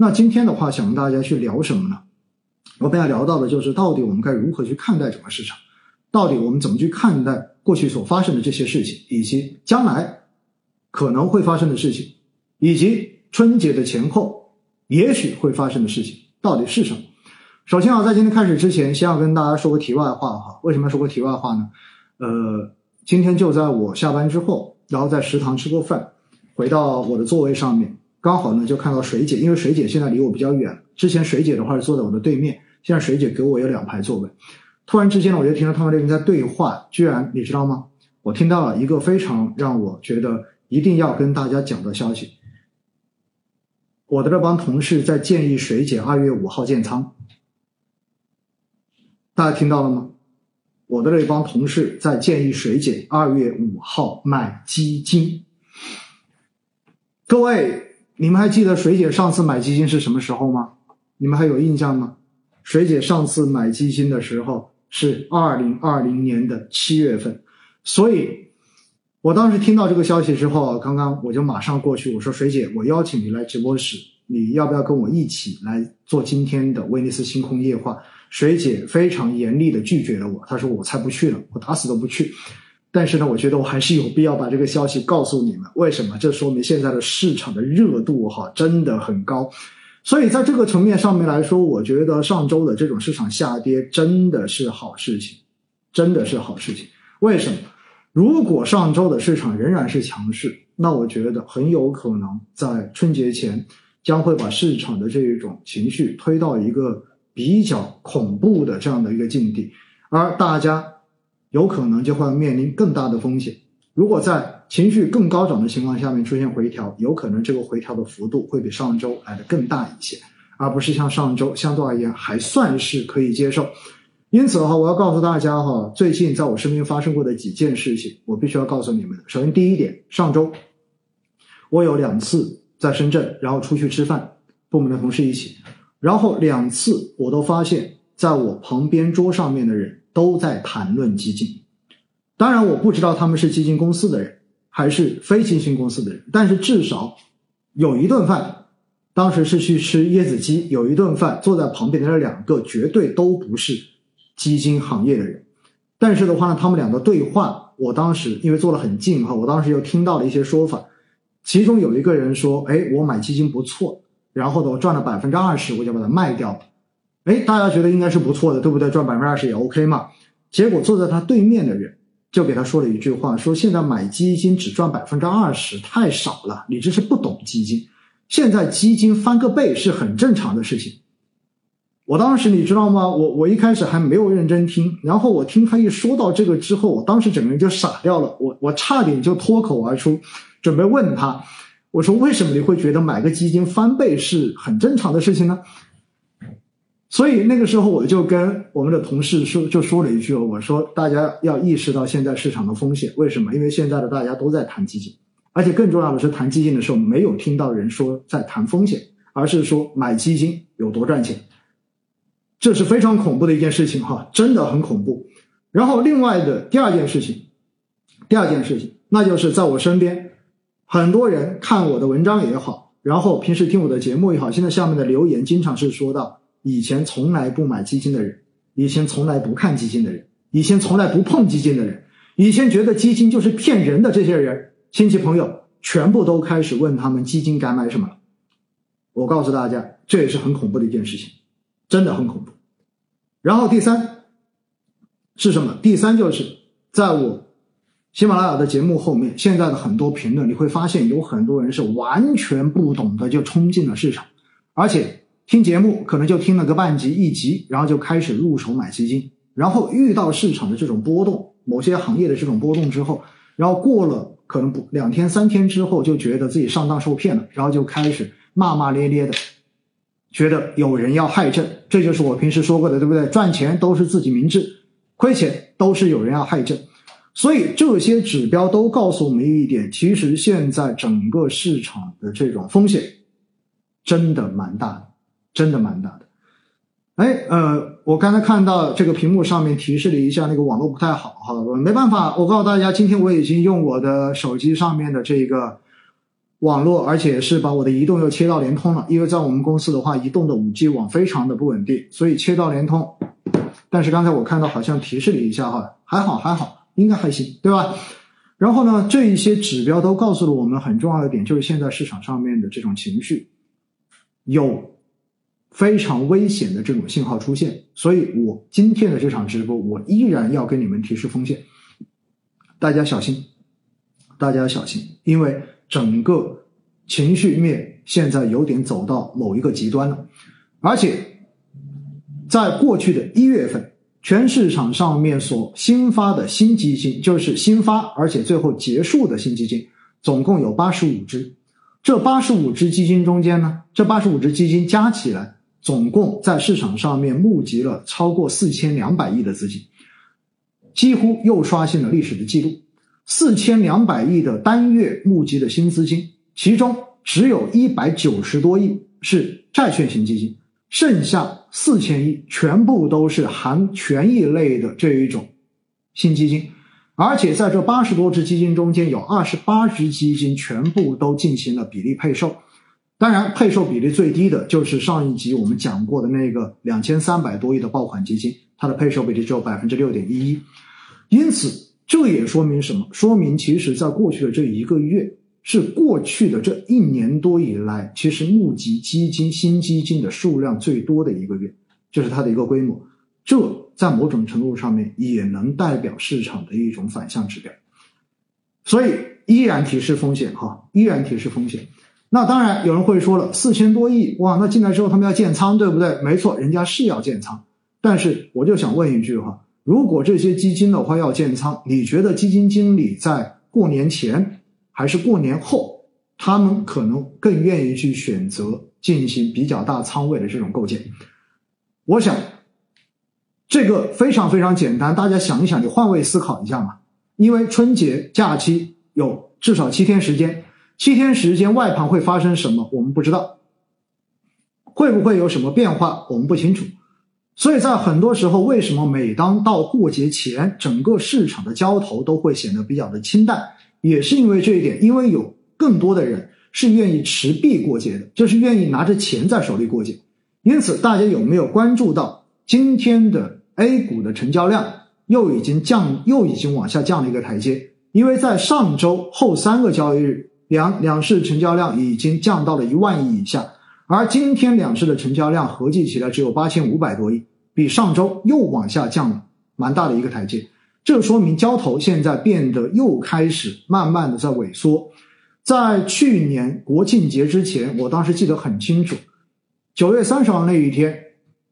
那今天的话，想跟大家去聊什么呢？我们要聊到的就是到底我们该如何去看待整个市场，到底我们怎么去看待过去所发生的这些事情，以及将来可能会发生的事情，以及春节的前后也许会发生的事情到底是什么？首先啊，在今天开始之前，先要跟大家说个题外话哈。为什么要说个题外话呢？呃，今天就在我下班之后，然后在食堂吃过饭，回到我的座位上面，刚好呢就看到水姐，因为水姐现在离我比较远，之前水姐的话是坐在我的对面。现在水姐给我有两排座位，突然之间呢，我就听到他们这边在对话，居然你知道吗？我听到了一个非常让我觉得一定要跟大家讲的消息。我的这帮同事在建议水姐二月五号建仓，大家听到了吗？我的这帮同事在建议水姐二月五号买基金。各位，你们还记得水姐上次买基金是什么时候吗？你们还有印象吗？水姐上次买基金的时候是二零二零年的七月份，所以我当时听到这个消息之后，刚刚我就马上过去，我说：“水姐，我邀请你来直播室，你要不要跟我一起来做今天的威尼斯星空夜话？”水姐非常严厉的拒绝了我，她说：“我才不去呢，我打死都不去。”但是呢，我觉得我还是有必要把这个消息告诉你们，为什么？这说明现在的市场的热度哈真的很高。所以，在这个层面上面来说，我觉得上周的这种市场下跌真的是好事情，真的是好事情。为什么？如果上周的市场仍然是强势，那我觉得很有可能在春节前将会把市场的这一种情绪推到一个比较恐怖的这样的一个境地，而大家有可能就会面临更大的风险。如果在情绪更高涨的情况下面出现回调，有可能这个回调的幅度会比上周来的更大一些，而不是像上周相对而言还算是可以接受。因此的话，我要告诉大家哈，最近在我身边发生过的几件事情，我必须要告诉你们。首先，第一点，上周我有两次在深圳，然后出去吃饭，部门的同事一起，然后两次我都发现，在我旁边桌上面的人都在谈论基金。当然，我不知道他们是基金公司的人还是非基金公司的人，但是至少有一顿饭，当时是去吃椰子鸡，有一顿饭坐在旁边的那两个绝对都不是基金行业的人。但是的话呢，他们俩的对话，我当时因为坐得很近哈，我当时又听到了一些说法，其中有一个人说：“哎，我买基金不错，然后呢，我赚了百分之二十，我就把它卖掉了。”哎，大家觉得应该是不错的，对不对？赚百分之二十也 OK 嘛。结果坐在他对面的人。就给他说了一句话，说现在买基金只赚百分之二十，太少了。你这是不懂基金。现在基金翻个倍是很正常的事情。我当时你知道吗？我我一开始还没有认真听，然后我听他一说到这个之后，我当时整个人就傻掉了。我我差点就脱口而出，准备问他，我说为什么你会觉得买个基金翻倍是很正常的事情呢？所以那个时候我就跟我们的同事说，就说了一句：“我说大家要意识到现在市场的风险，为什么？因为现在的大家都在谈基金，而且更重要的是谈基金的时候没有听到人说在谈风险，而是说买基金有多赚钱，这是非常恐怖的一件事情哈，真的很恐怖。然后另外的第二件事情，第二件事情，那就是在我身边很多人看我的文章也好，然后平时听我的节目也好，现在下面的留言经常是说到。以前从来不买基金的人，以前从来不看基金的人，以前从来不碰基金的人，以前觉得基金就是骗人的这些人，亲戚朋友全部都开始问他们基金该买什么了。我告诉大家，这也是很恐怖的一件事情，真的很恐怖。然后第三是什么？第三就是在我喜马拉雅的节目后面，现在的很多评论，你会发现有很多人是完全不懂的就冲进了市场，而且。听节目可能就听了个半集一集，然后就开始入手买基金，然后遇到市场的这种波动，某些行业的这种波动之后，然后过了可能不两天三天之后，就觉得自己上当受骗了，然后就开始骂骂咧咧的，觉得有人要害朕。这就是我平时说过的，对不对？赚钱都是自己明智，亏钱都是有人要害朕。所以这些指标都告诉我们一点，其实现在整个市场的这种风险真的蛮大的。真的蛮大的，哎，呃，我刚才看到这个屏幕上面提示了一下，那个网络不太好哈，没办法，我告诉大家，今天我已经用我的手机上面的这个网络，而且是把我的移动又切到联通了。因为在我们公司的话，移动的五 G 网非常的不稳定，所以切到联通。但是刚才我看到好像提示了一下哈，还好还好，应该还行，对吧？然后呢，这一些指标都告诉了我们很重要的点，就是现在市场上面的这种情绪有非常危险的这种信号出现。所以我今天的这场直播，我依然要跟你们提示风险，大家小心，大家小心，因为整个情绪面现在有点走到某一个极端了，而且。在过去的一月份，全市场上面所新发的新基金，就是新发而且最后结束的新基金，总共有八十五只。这八十五只基金中间呢，这八十五只基金加起来，总共在市场上面募集了超过四千两百亿的资金，几乎又刷新了历史的记录。四千两百亿的单月募集的新资金，其中只有一百九十多亿是债券型基金。剩下四千亿全部都是含权益类的这一种新基金，而且在这八十多只基金中间，有二十八只基金全部都进行了比例配售。当然，配售比例最低的就是上一集我们讲过的那个两千三百多亿的爆款基金，它的配售比例只有百分之六点一一。因此，这也说明什么？说明其实在过去的这一个月。是过去的这一年多以来，其实募集基金新基金的数量最多的一个月，就是它的一个规模。这在某种程度上面也能代表市场的一种反向指标。所以依然提示风险哈，依然提示风险。那当然有人会说了，四千多亿哇，那进来之后他们要建仓，对不对？没错，人家是要建仓。但是我就想问一句哈，如果这些基金的话要建仓，你觉得基金经理在过年前？还是过年后，他们可能更愿意去选择进行比较大仓位的这种构建。我想，这个非常非常简单，大家想一想，你换位思考一下嘛。因为春节假期有至少七天时间，七天时间外盘会发生什么，我们不知道，会不会有什么变化，我们不清楚。所以在很多时候，为什么每当到过节前，整个市场的交投都会显得比较的清淡？也是因为这一点，因为有更多的人是愿意持币过节的，就是愿意拿着钱在手里过节。因此，大家有没有关注到今天的 A 股的成交量又已经降，又已经往下降了一个台阶？因为在上周后三个交易日，两两市成交量已经降到了一万亿以下，而今天两市的成交量合计起来只有八千五百多亿，比上周又往下降了蛮大的一个台阶。这说明交投现在变得又开始慢慢的在萎缩。在去年国庆节之前，我当时记得很清楚，九月三十号那一天，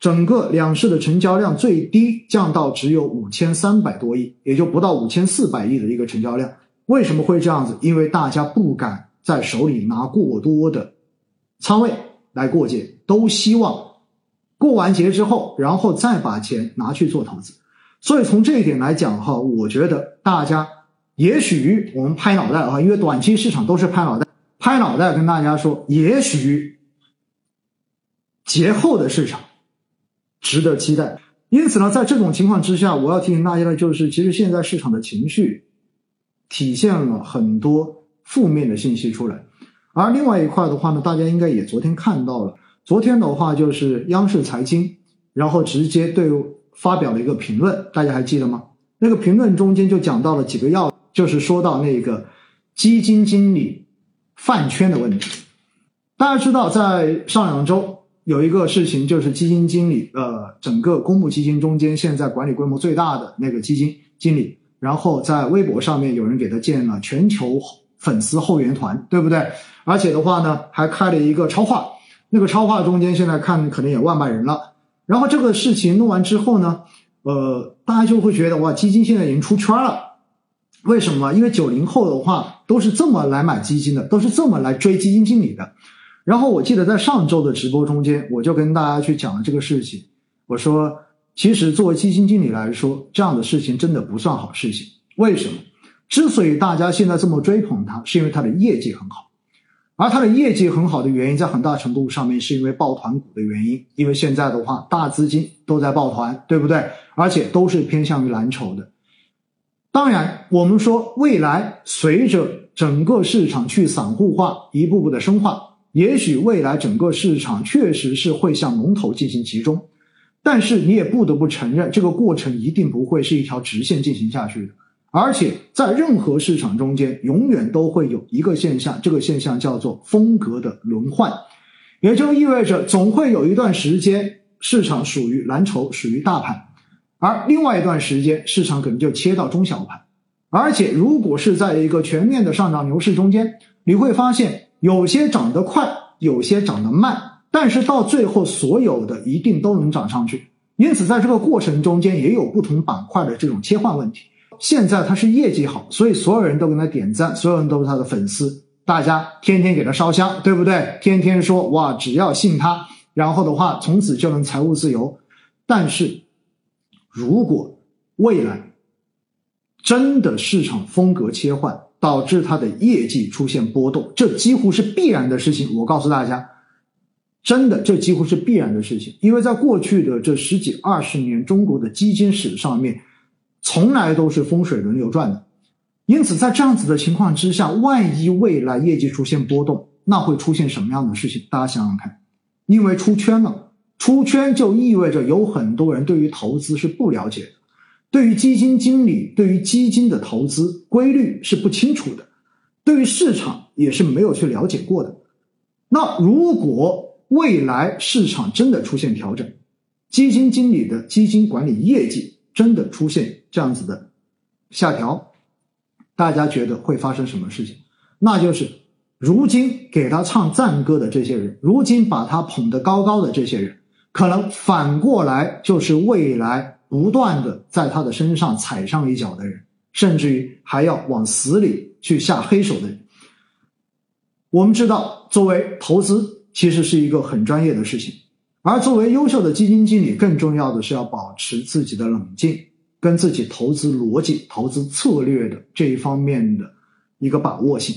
整个两市的成交量最低降到只有五千三百多亿，也就不到五千四百亿的一个成交量。为什么会这样子？因为大家不敢在手里拿过多的仓位来过节，都希望过完节之后，然后再把钱拿去做投资。所以从这一点来讲哈，我觉得大家也许我们拍脑袋啊，因为短期市场都是拍脑袋，拍脑袋跟大家说，也许节后的市场值得期待。因此呢，在这种情况之下，我要提醒大家的就是，其实现在市场的情绪体现了很多负面的信息出来。而另外一块的话呢，大家应该也昨天看到了，昨天的话就是央视财经，然后直接对。发表了一个评论，大家还记得吗？那个评论中间就讲到了几个要，就是说到那个基金经理饭圈的问题。大家知道，在上两周有一个事情，就是基金经理，呃，整个公募基金中间现在管理规模最大的那个基金经理，然后在微博上面有人给他建了全球粉丝后援团，对不对？而且的话呢，还开了一个超话，那个超话中间现在看可能也万把人了。然后这个事情弄完之后呢，呃，大家就会觉得哇，基金现在已经出圈了。为什么？因为九零后的话都是这么来买基金的，都是这么来追基金经理的。然后我记得在上周的直播中间，我就跟大家去讲了这个事情。我说，其实作为基金经理来说，这样的事情真的不算好事情。为什么？之所以大家现在这么追捧他，是因为他的业绩很好。而它的业绩很好的原因，在很大程度上面是因为抱团股的原因。因为现在的话，大资金都在抱团，对不对？而且都是偏向于蓝筹的。当然，我们说未来随着整个市场去散户化，一步步的深化，也许未来整个市场确实是会向龙头进行集中，但是你也不得不承认，这个过程一定不会是一条直线进行下去的。而且在任何市场中间，永远都会有一个现象，这个现象叫做风格的轮换，也就意味着总会有一段时间市场属于蓝筹，属于大盘，而另外一段时间市场可能就切到中小盘。而且如果是在一个全面的上涨牛市中间，你会发现有些涨得快，有些涨得慢，但是到最后所有的一定都能涨上去。因此，在这个过程中间也有不同板块的这种切换问题。现在他是业绩好，所以所有人都给他点赞，所有人都是他的粉丝，大家天天给他烧香，对不对？天天说哇，只要信他，然后的话从此就能财务自由。但是，如果未来真的市场风格切换，导致他的业绩出现波动，这几乎是必然的事情。我告诉大家，真的，这几乎是必然的事情，因为在过去的这十几二十年中国的基金史上面。从来都是风水轮流转的，因此在这样子的情况之下，万一未来业绩出现波动，那会出现什么样的事情？大家想想看，因为出圈了，出圈就意味着有很多人对于投资是不了解的，对于基金经理，对于基金的投资规律是不清楚的，对于市场也是没有去了解过的。那如果未来市场真的出现调整，基金经理的基金管理业绩，真的出现这样子的下调，大家觉得会发生什么事情？那就是如今给他唱赞歌的这些人，如今把他捧得高高的这些人，可能反过来就是未来不断的在他的身上踩上一脚的人，甚至于还要往死里去下黑手的人。我们知道，作为投资，其实是一个很专业的事情。而作为优秀的基金经理，更重要的是要保持自己的冷静，跟自己投资逻辑、投资策略的这一方面的一个把握性。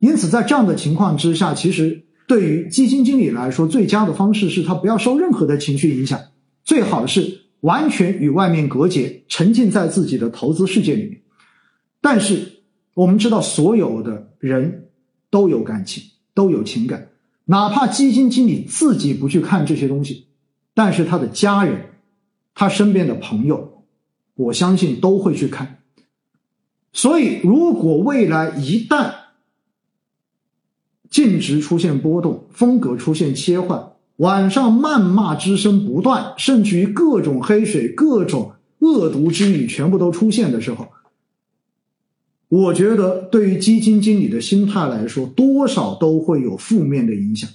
因此，在这样的情况之下，其实对于基金经理来说，最佳的方式是他不要受任何的情绪影响，最好是完全与外面隔绝，沉浸在自己的投资世界里面。但是，我们知道，所有的人都有感情，都有情感。哪怕基金经理自己不去看这些东西，但是他的家人、他身边的朋友，我相信都会去看。所以，如果未来一旦净值出现波动，风格出现切换，晚上谩骂之声不断，甚至于各种黑水、各种恶毒之语全部都出现的时候，我觉得，对于基金经理的心态来说，多少都会有负面的影响。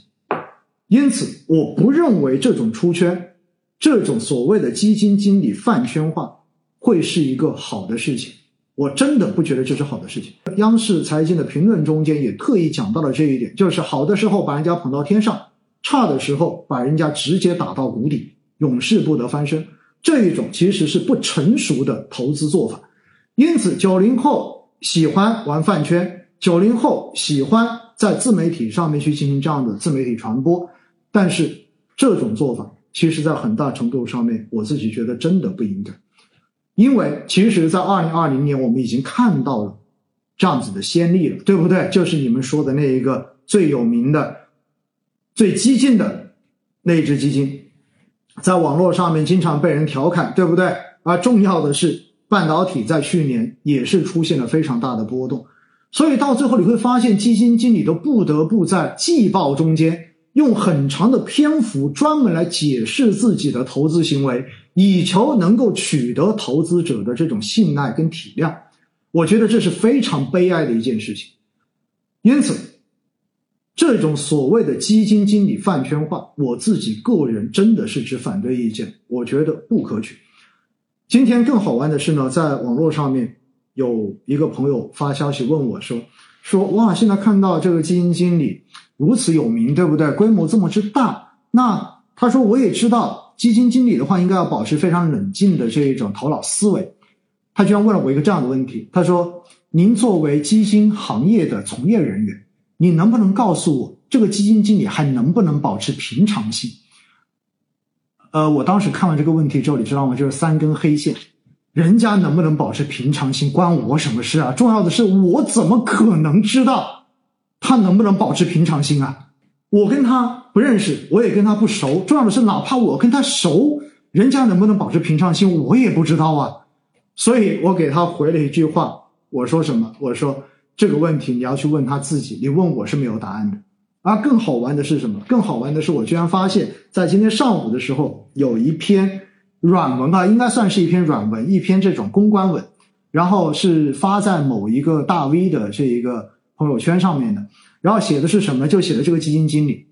因此，我不认为这种出圈、这种所谓的基金经理饭圈化会是一个好的事情。我真的不觉得这是好的事情。央视财经的评论中间也特意讲到了这一点，就是好的时候把人家捧到天上，差的时候把人家直接打到谷底，永世不得翻身。这一种其实是不成熟的投资做法。因此，九零后。喜欢玩饭圈，九零后喜欢在自媒体上面去进行这样的自媒体传播，但是这种做法，其实在很大程度上面，我自己觉得真的不应该，因为其实，在二零二零年，我们已经看到了这样子的先例了，对不对？就是你们说的那一个最有名的、最激进的那只基金，在网络上面经常被人调侃，对不对？而重要的是。半导体在去年也是出现了非常大的波动，所以到最后你会发现，基金经理都不得不在季报中间用很长的篇幅专门来解释自己的投资行为，以求能够取得投资者的这种信赖跟体谅。我觉得这是非常悲哀的一件事情。因此，这种所谓的基金经理饭圈化，我自己个人真的是持反对意见，我觉得不可取。今天更好玩的是呢，在网络上面有一个朋友发消息问我说：“说哇，现在看到这个基金经理如此有名，对不对？规模这么之大，那他说我也知道，基金经理的话应该要保持非常冷静的这一种头脑思维。他居然问了我一个这样的问题，他说：您作为基金行业的从业人员，你能不能告诉我，这个基金经理还能不能保持平常心？”呃，我当时看完这个问题之后，你知道吗？就是三根黑线。人家能不能保持平常心，关我什么事啊？重要的是，我怎么可能知道他能不能保持平常心啊？我跟他不认识，我也跟他不熟。重要的是，哪怕我跟他熟，人家能不能保持平常心，我也不知道啊。所以我给他回了一句话，我说什么？我说这个问题你要去问他自己，你问我是没有答案的。而更好玩的是什么？更好玩的是，我居然发现，在今天上午的时候，有一篇软文吧，应该算是一篇软文，一篇这种公关文，然后是发在某一个大 V 的这一个朋友圈上面的。然后写的是什么？就写的这个基金经理，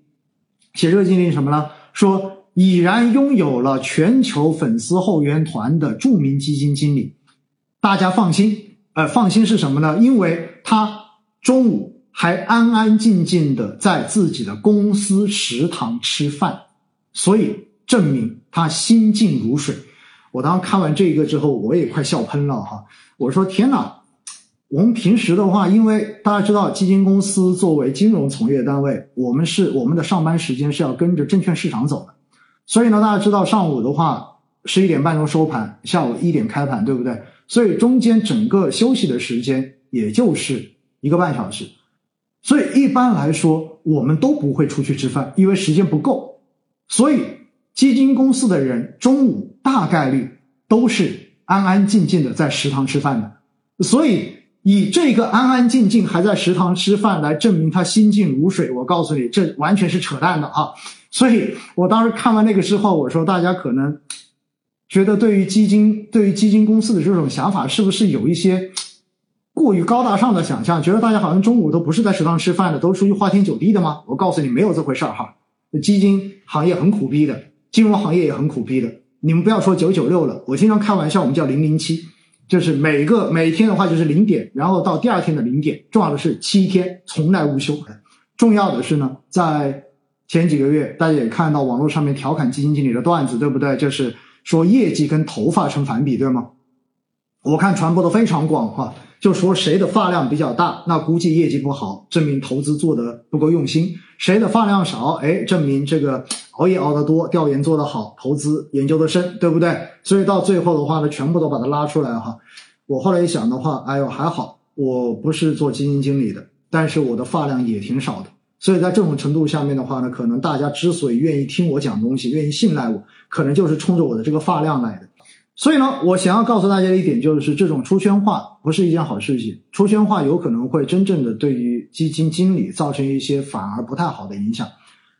写这个经理什么呢？说已然拥有了全球粉丝后援团的著名基金经理，大家放心，呃，放心是什么呢？因为他中午。还安安静静的在自己的公司食堂吃饭，所以证明他心静如水。我当时看完这个之后，我也快笑喷了哈！我说天哪，我们平时的话，因为大家知道，基金公司作为金融从业单位，我们是我们的上班时间是要跟着证券市场走的，所以呢，大家知道上午的话十一点半钟收盘，下午一点开盘，对不对？所以中间整个休息的时间也就是一个半小时。所以一般来说，我们都不会出去吃饭，因为时间不够。所以基金公司的人中午大概率都是安安静静的在食堂吃饭的。所以以这个安安静静还在食堂吃饭来证明他心静如水，我告诉你，这完全是扯淡的啊！所以我当时看完那个之后，我说大家可能觉得对于基金、对于基金公司的这种想法，是不是有一些？过于高大上的想象，觉得大家好像中午都不是在食堂吃饭的，都出去花天酒地的吗？我告诉你，没有这回事儿哈。基金行业很苦逼的，金融行业也很苦逼的。你们不要说九九六了，我经常开玩笑，我们叫零零七，就是每个每天的话就是零点，然后到第二天的零点，重要的是七天从来无休。重要的是呢，在前几个月，大家也看到网络上面调侃基金经理的段子，对不对？就是说业绩跟头发成反比，对吗？我看传播的非常广哈。就说谁的发量比较大，那估计业绩不好，证明投资做的不够用心；谁的发量少，哎，证明这个熬夜熬得多，调研做得好，投资研究的深，对不对？所以到最后的话呢，全部都把它拉出来哈。我后来一想的话，哎呦还好，我不是做基金经理的，但是我的发量也挺少的。所以在这种程度下面的话呢，可能大家之所以愿意听我讲东西，愿意信赖我，可能就是冲着我的这个发量来的。所以呢，我想要告诉大家的一点，就是这种出圈化不是一件好事情。出圈化有可能会真正的对于基金经理造成一些反而不太好的影响。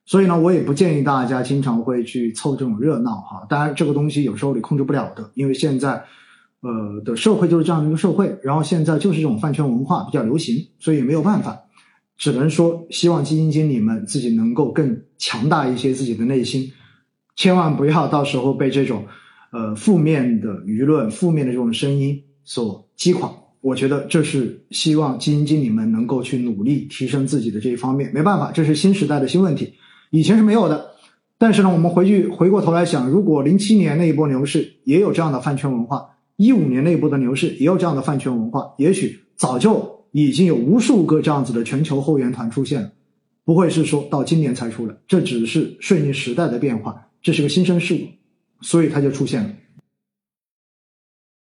所以呢，我也不建议大家经常会去凑这种热闹哈。当然，这个东西有时候你控制不了的，因为现在，呃的社会就是这样的一个社会，然后现在就是这种饭圈文化比较流行，所以没有办法，只能说希望基金经理们自己能够更强大一些自己的内心，千万不要到时候被这种。呃，负面的舆论、负面的这种声音所击垮，我觉得这是希望基金经理们能够去努力提升自己的这一方面。没办法，这是新时代的新问题，以前是没有的。但是呢，我们回去回过头来想，如果零七年那一波牛市也有这样的饭圈文化，一五年那一波的牛市也有这样的饭圈文化，也许早就已经有无数个这样子的全球后援团出现了，不会是说到今年才出来。这只是顺应时代的变化，这是个新生事物。所以它就出现了。